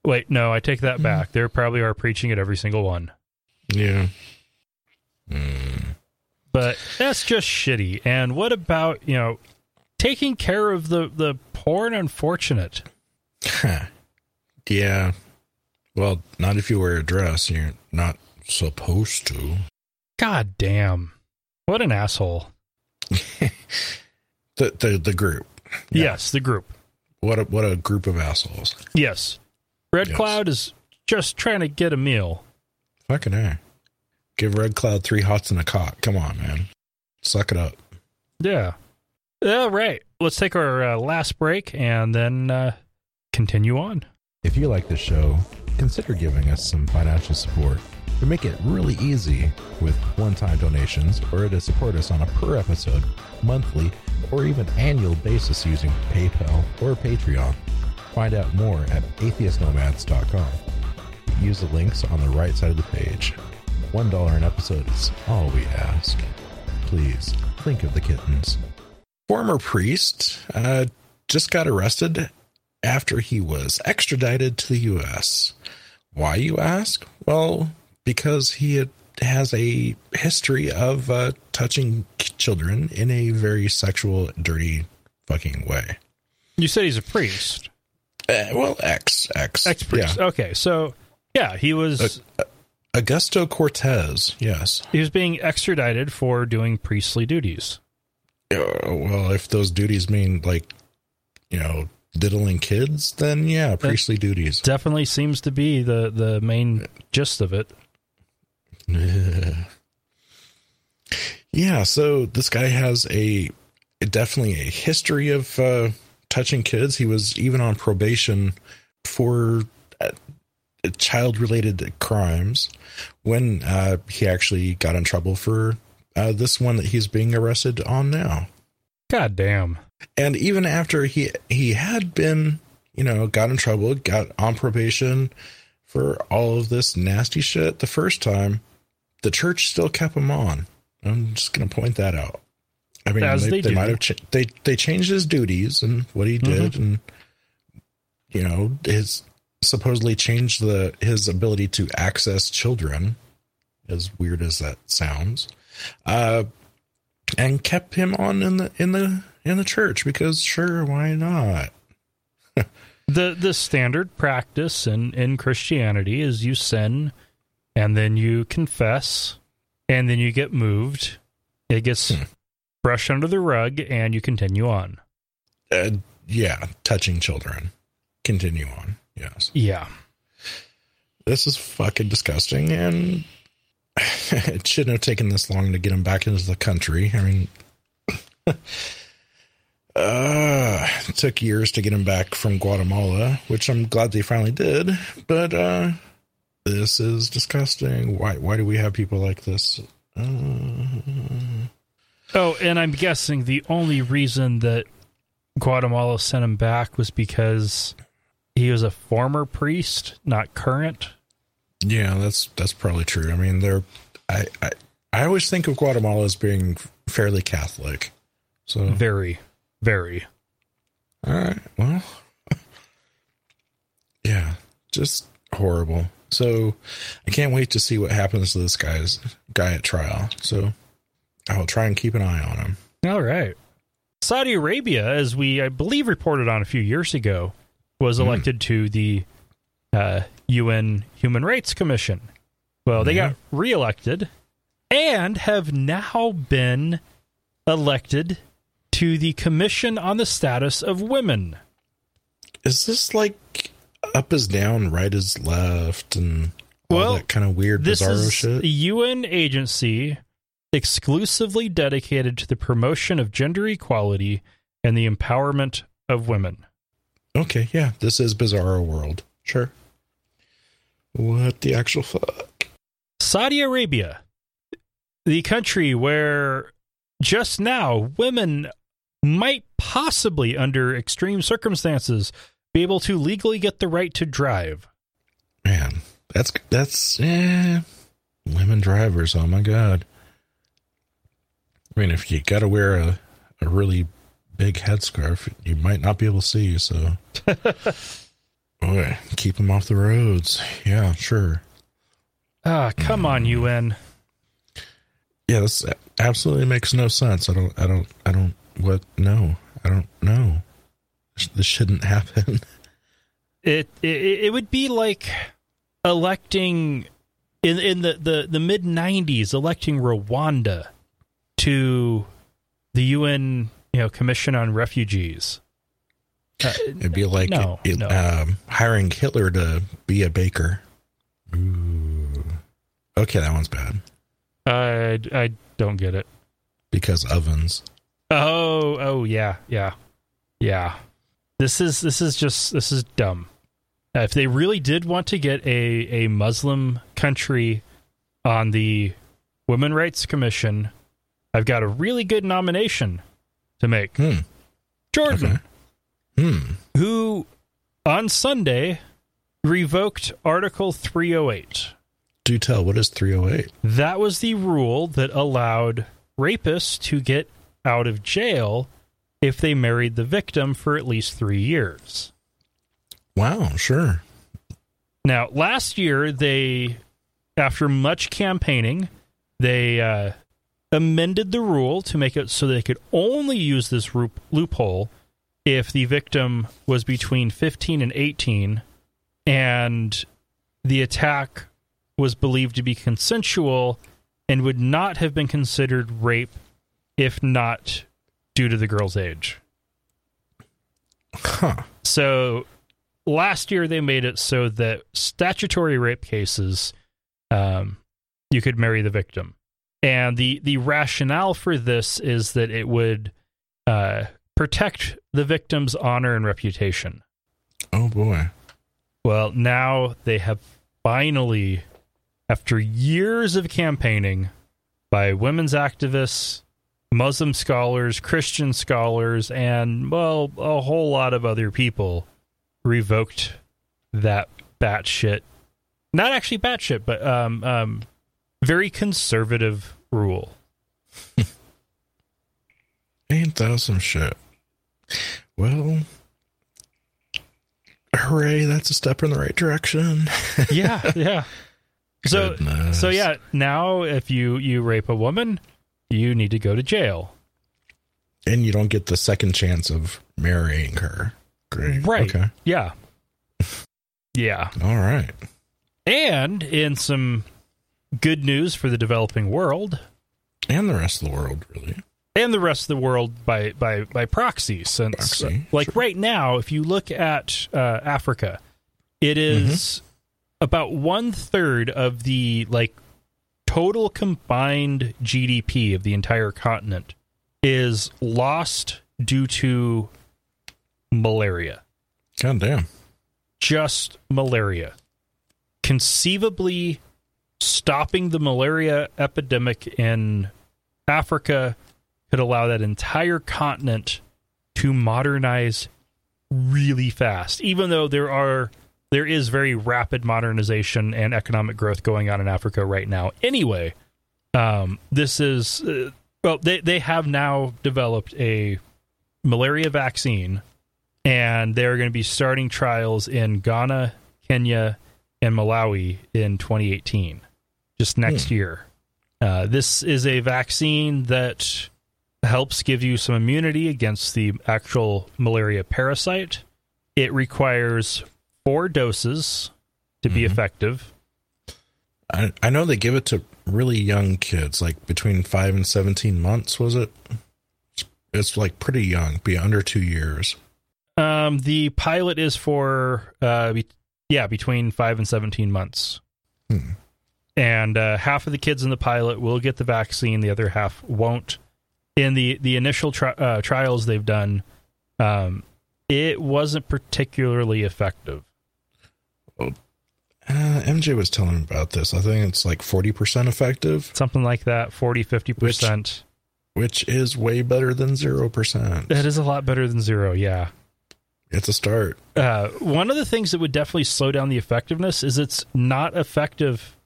Wait, no, I take that back. They probably are preaching at every single one, yeah. Mm. But that's just shitty. And what about you know taking care of the the poor and unfortunate? *laughs* yeah. Well, not if you wear a dress. You're not supposed to. God damn, what an asshole! *laughs* The the the group. Yeah. Yes, the group. What a what a group of assholes. Yes. Red Yes. Cloud is just trying to get a meal. Fucking a. Give Red Cloud three hots and a cock. Come on, man. Suck it up. Yeah. All right. Let's take our uh, last break and then uh, continue on. If you like the show, consider giving us some financial support. We make it really easy with one time donations or to support us on a per episode, monthly, or even annual basis using PayPal or Patreon. Find out more at atheistnomads.com. Use the links on the right side of the page. $1 an episode is all we ask. Please think of the kittens. former priest uh, just got arrested after he was extradited to the U.S. Why, you ask? Well, because he had, has a history of uh, touching children in a very sexual, dirty, fucking way. You said he's a priest, Uh, well, ex, ex, ex priest. yeah. Okay, so yeah, he was Augusto Cortez, yes. he was being extradited for doing priestly duties. Uh, well, if those duties mean like, you know, diddling kids, then yeah, priestly duties. Definitely seems to be the the main gist of it. *laughs* Yeah, so this guy has a definitely a history of uh, touching kids. He was even on probation for uh, child-related crimes when uh, he actually got in trouble for uh, this one that he's being arrested on now. God damn. And even after he he had been, you know, got in trouble, got on probation for all of this nasty shit the first time, the church still kept him on. I'm just going to point that out. I mean, As they, they they might have cha- they they changed his duties and what he did, and you know, his supposedly changed the his ability to access children. As weird as that sounds, uh, and kept him on in the in the in the church because sure, why not? *laughs* the the standard practice in in Christianity is you sin and then you confess and then you get moved. It gets Hmm. brushed under the rug and you continue on. Uh, yeah, touching children. Continue on. Yes. Yeah. This is fucking disgusting and *laughs* it shouldn't have taken this long to get him back into the country. I mean *laughs* uh it took years to get him back from Guatemala, which I'm glad they finally did, but uh this is disgusting. Why why do we have people like this? Uh, Oh, and I'm guessing the only reason that Guatemala sent him back was because he was a former priest, not current. Yeah, that's that's probably true. I mean, they're I I, I always think of Guatemala as being fairly Catholic. So Very, very. all right, well, *laughs* yeah, just horrible. So I can't wait to see what happens to this guy's guy at trial. So I'll try and keep an eye on him. All right. Saudi Arabia, as we, I believe, reported on a few years ago, was Hmm. elected to the uh, UN Human Rights Commission. Well, they Yeah. got reelected and have now been elected to the Commission on the Status of Women. Is this like up is down, right is left, and all Well, that kind of weird This bizarro is shit? a UN agency exclusively dedicated to the promotion of gender equality and the empowerment of women. Okay, yeah, this is Bizarro World. Sure. What the actual fuck? Saudi Arabia, the country where just now women might possibly, under extreme circumstances, be able to legally get the right to drive. Man, that's that's eh, women drivers. Oh my god. I mean, if you got to wear a a really big headscarf, you might not be able to see. So, *laughs* boy, keep them off the roads. Yeah, sure. Ah, come on, UN. Yeah, this absolutely makes no sense. I don't. I don't. I don't. What? No, I don't know. This shouldn't *laughs* happen. It it, it would be like electing in in the the, the mid '90s, electing Rwanda to the UN, you know, Commission on Refugees. Uh, It'd be like No, it- no. Um, hiring Hitler to be a baker. Ooh. Okay, that one's bad I I don't get it. because ovens. Oh, oh yeah, yeah. Yeah. This is this is just this is dumb. Uh, if they really did want to get a a Muslim country on the Women Rights Commission, I've got a really good nomination to make. Hmm. Jordan, Okay. Hmm. who on Sunday revoked Article 308. Do tell. What is three hundred eight? That was the rule that allowed rapists to get out of jail if they married the victim for at least three years. Wow. Sure. Now, last year, they, after much campaigning, they uh, amended the rule to make it so they could only use this roop- loophole if the victim was between 15 and 18 and the attack was believed to be consensual and would not have been considered rape if not due to the girl's age. Huh. So last year they made it so that statutory rape cases, um, you could marry the victim, and the the rationale for this is that it would uh, protect the victim's honor and reputation. Oh boy. Well, now they have finally, after years of campaigning by women's activists, Muslim scholars, Christian scholars, and, well, a whole lot of other people, revoked that batshit. Not actually batshit, but um, um, very conservative rule. *laughs* Ain't that some shit? Well, hooray! That's a step in the right direction. *laughs* Yeah, yeah. So, Goodness. so yeah. Now, if you you rape a woman, you need to go to jail. And you don't get the second chance of marrying her. Great. Right. Okay. Yeah. *laughs* Yeah. All right. And in some good news for the developing world And the rest of the world, really. and the rest of the world by by by proxy since Proxy, like right now if you look at uh, Africa it is about one third of the like total combined GDP of the entire continent is lost due to malaria God damn. just malaria. Conceivably, stopping the malaria epidemic in Africa could allow that entire continent to modernize really fast. Even though there are there is very rapid modernization and economic growth going on in Africa right now. Anyway, um, this is uh, well they they have now developed a malaria vaccine and they're going to be starting trials in Ghana, Kenya, and Malawi in 2018, just next year. Uh, this is a vaccine that helps give you some immunity against the actual malaria parasite. It requires four doses to be effective. I, I know they give it to really young kids, like between five and 17 months, was it? It's, like pretty young, be under two years. Um, the pilot is for uh, be- yeah, between five and seventeen months, Hmm. And uh, half of the kids in the pilot will get the vaccine, the other half won't. In the the initial tri- uh, trials they've done, um, it wasn't particularly effective. Uh, MJ was telling me about this. I think it's like 40% effective, Something like that, 40 50 percent. which is way better than 0%. That is a lot better than zero. Yeah. It's a start. Uh, one of the things that would definitely slow down the effectiveness is it's not effective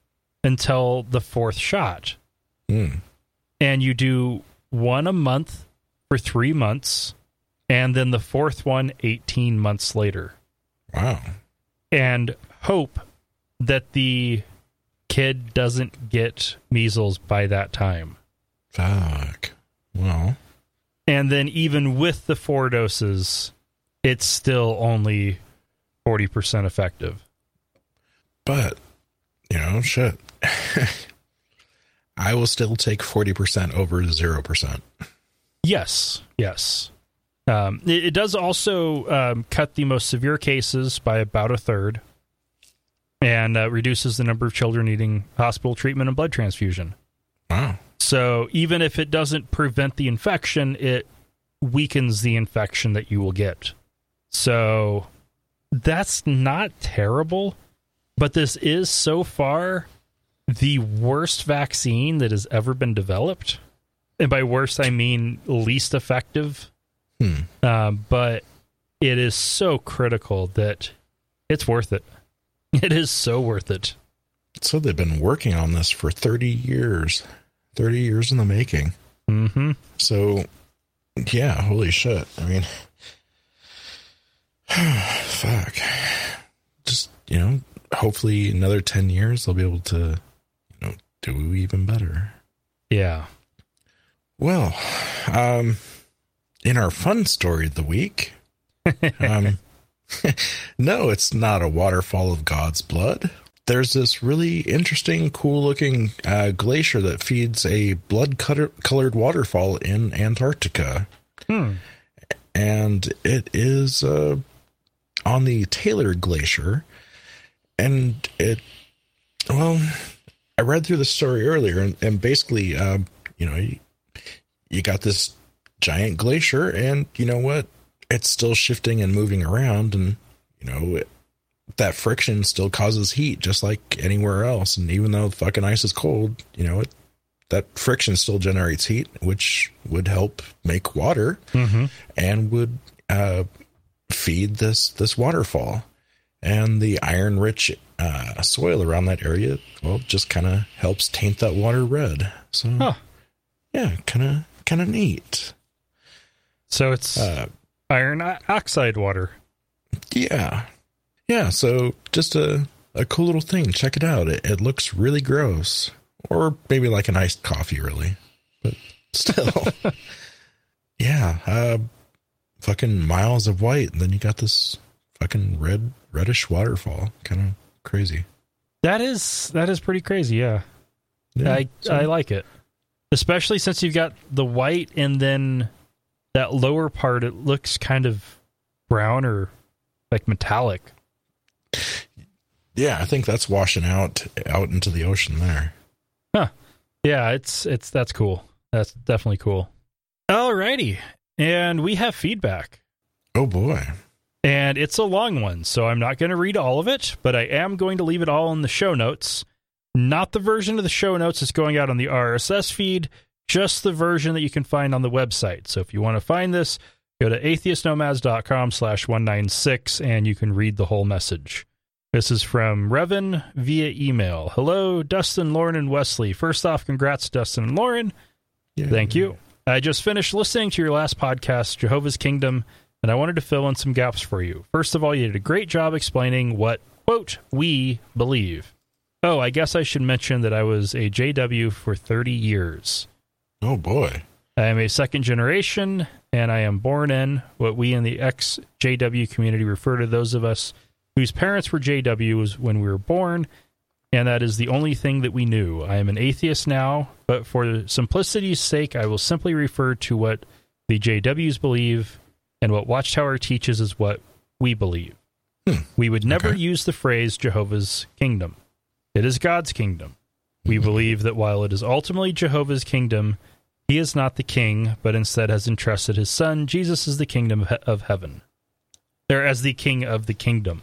until the fourth shot. Hmm. and you do one a month for three months, and then the fourth one 18 months later, Wow. and hope that the kid doesn't get measles by that time. Fuck. Well, And then, even with the four doses, it's still only 40% effective. but, you know, shit. *laughs* I will still take 40% over 0%. Yes, yes. Um, it, it does also um, cut the most severe cases by about a third and uh, reduces the number of children needing hospital treatment and blood transfusion. Wow. So even if it doesn't prevent the infection, it weakens the infection that you will get. So that's not terrible, but this is so far the worst vaccine that has ever been developed. And by worst, I mean least effective. Hmm. Um, but it is so critical that it's worth it. *laughs* It is so worth it. So they've been working on this for 30 years. 30 years in the making. hmm So, yeah, holy shit. I mean, *sighs* fuck. Just, you know, hopefully another 10 years they'll be able to, do even better. Yeah. Well, um, in our fun story of the week, *laughs* um, *laughs* no, it's not a waterfall of God's blood. There's this really interesting, cool looking uh, glacier that feeds a blood colored waterfall in Antarctica. Hmm. And it is uh, on the Taylor Glacier. And it, well, I read through the story earlier, and, and basically, um, you know, you, you got this giant glacier, and you know what? It's still shifting and moving around, and you know it, that friction still causes heat, just like anywhere else. And even though the fucking ice is cold, you know it that friction still generates heat, which would help make water Mm-hmm. and would uh, feed this this waterfall. And the iron rich uh, soil around that area, well, just kind of helps taint that water red. So, Huh. yeah, kind of kind of neat. So it's Uh, iron oxide water. yeah, yeah. So just a a cool little thing. Check it out. It, it looks really gross, or maybe like an iced coffee, really. But still. *laughs* yeah, uh, fucking miles of white, and then you got this fucking red, reddish waterfall. Kind of crazy. That is that is pretty crazy. Yeah, Yeah, I so- I like it, especially since you've got the white and then that lower part. It looks kind of brown or like metallic. yeah, I think that's washing out out into the ocean there. Yeah, it's it's that's cool. That's definitely cool. Alrighty, and we have feedback. Oh boy. And it's a long one, so I'm not going to read all of it, but I am going to leave it all in the show notes. Not the version of the show notes that's going out on the RSS feed, just the version that you can find on the website. So if you want to find this, go to atheistnomads.com slash 196 and you can read the whole message. This is from Revan via email. Hello, Dustin, Lauren, and Wesley. First off, congrats, Dustin and Lauren. Yeah. Thank you. I just finished listening to your last podcast, Jehovah's Kingdom, and I wanted to fill in some gaps for you. First of all, you did a great job explaining what, quote, we believe. Oh, I guess I should mention that I was a JW for 30 years. Oh boy. I am a second generation, and I am born in what we in the ex JW community refer to those of us whose parents were JWs when we were born, and that is the only thing that we knew. I am an atheist now, but for simplicity's sake, I will simply refer to what the JWs believe, and what Watchtower teaches is what we believe. We would never Okay. use the phrase Jehovah's kingdom. It is God's kingdom. We believe that while it is ultimately Jehovah's kingdom, he is not the king, but instead has entrusted his son, Jesus, as the kingdom of, he- of heaven, or as the king of the kingdom.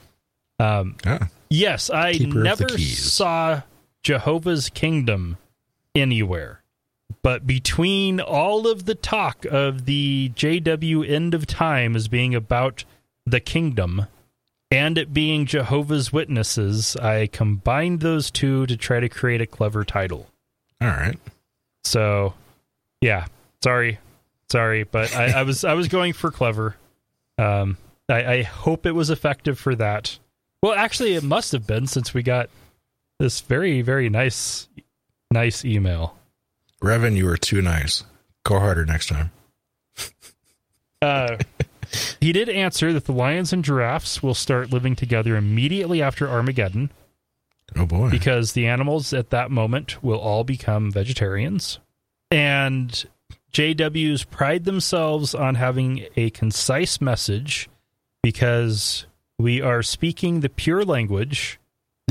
Um, Ah. yes, I never saw Jehovah's kingdom anywhere. But between all of the talk of the JW end of time as being about the kingdom and it being Jehovah's Witnesses, I combined those two to try to create a clever title. All right. So, yeah, sorry, sorry, but I, I was I was going for clever. Um, I, I hope it was effective for that. Well, actually, it must have been since we got this very very nice nice email. Revan, you were too nice. Go harder next time. *laughs* Uh, he did answer that the lions and giraffes will start living together immediately after Armageddon Oh boy. because the animals at that moment will all become vegetarians. And JWs pride themselves on having a concise message because we are speaking the pure language.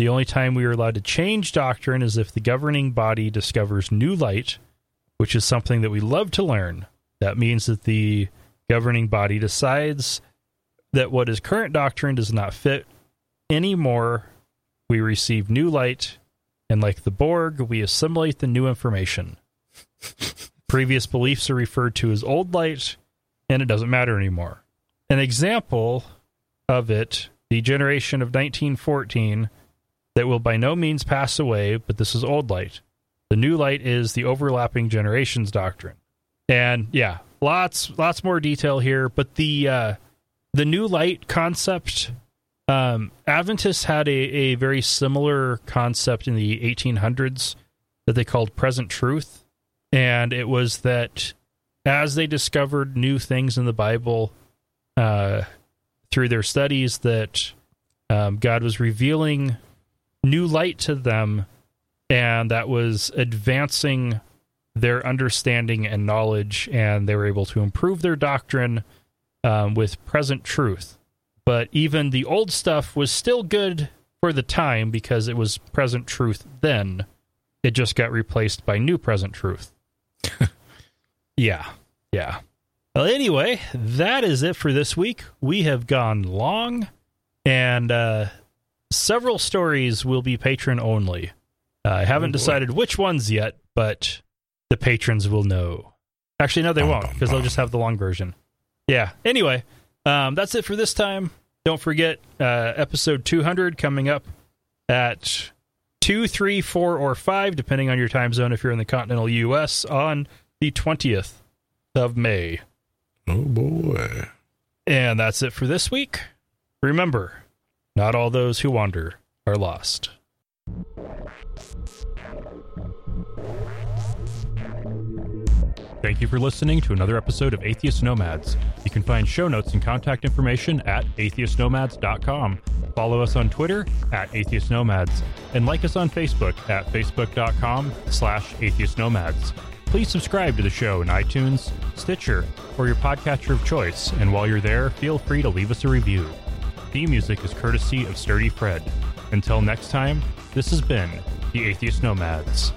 The only time we are allowed to change doctrine is if the governing body discovers new light, which is something that we love to learn. That means that the governing body decides that what is current doctrine does not fit anymore we receive new light, and like the Borg, we assimilate the new information. *laughs* Previous beliefs are referred to as old light, and it doesn't matter anymore. An example of it, the generation of 1914, that will by no means pass away, but this is old light. The new light is the overlapping generations doctrine. And yeah, lots lots more detail here, but the uh the new light concept um, Adventists had a, a very similar concept in the 1800s that they called present truth. And it was that as they discovered new things in the Bible uh, through their studies, that um, God was revealing new light to them, and that was advancing their understanding and knowledge, and they were able to improve their doctrine um, with present truth but even the old stuff was still good for the time because it was present truth then. It just got replaced by new present truth. *laughs* yeah. Yeah. Well, anyway, that is it for this week. We have gone long, and uh, several stories will be patron only. Uh, I haven't Oh, decided which ones yet, but the patrons will know. Actually, no, they won't because they'll just have the long version. Yeah. Anyway, um, that's it for this time. Don't forget uh, episode 200 coming up at 2, 3, 4, or 5, depending on your time zone if you're in the continental U.S., on the 20th of May. oh boy. And that's it for this week. Remember, not all those who wander are lost. Thank you for listening to another episode of Atheist Nomads. You can find show notes and contact information at atheistnomads.com. Follow us on Twitter at Atheist Nomads and like us on Facebook at facebook.com slash atheistnomads. Please subscribe to the show in iTunes, Stitcher, or your podcatcher of choice, and while you're there, feel free to leave us a review. Theme music is courtesy of Sturdy Fred. Until next time, this has been the Atheist Nomads.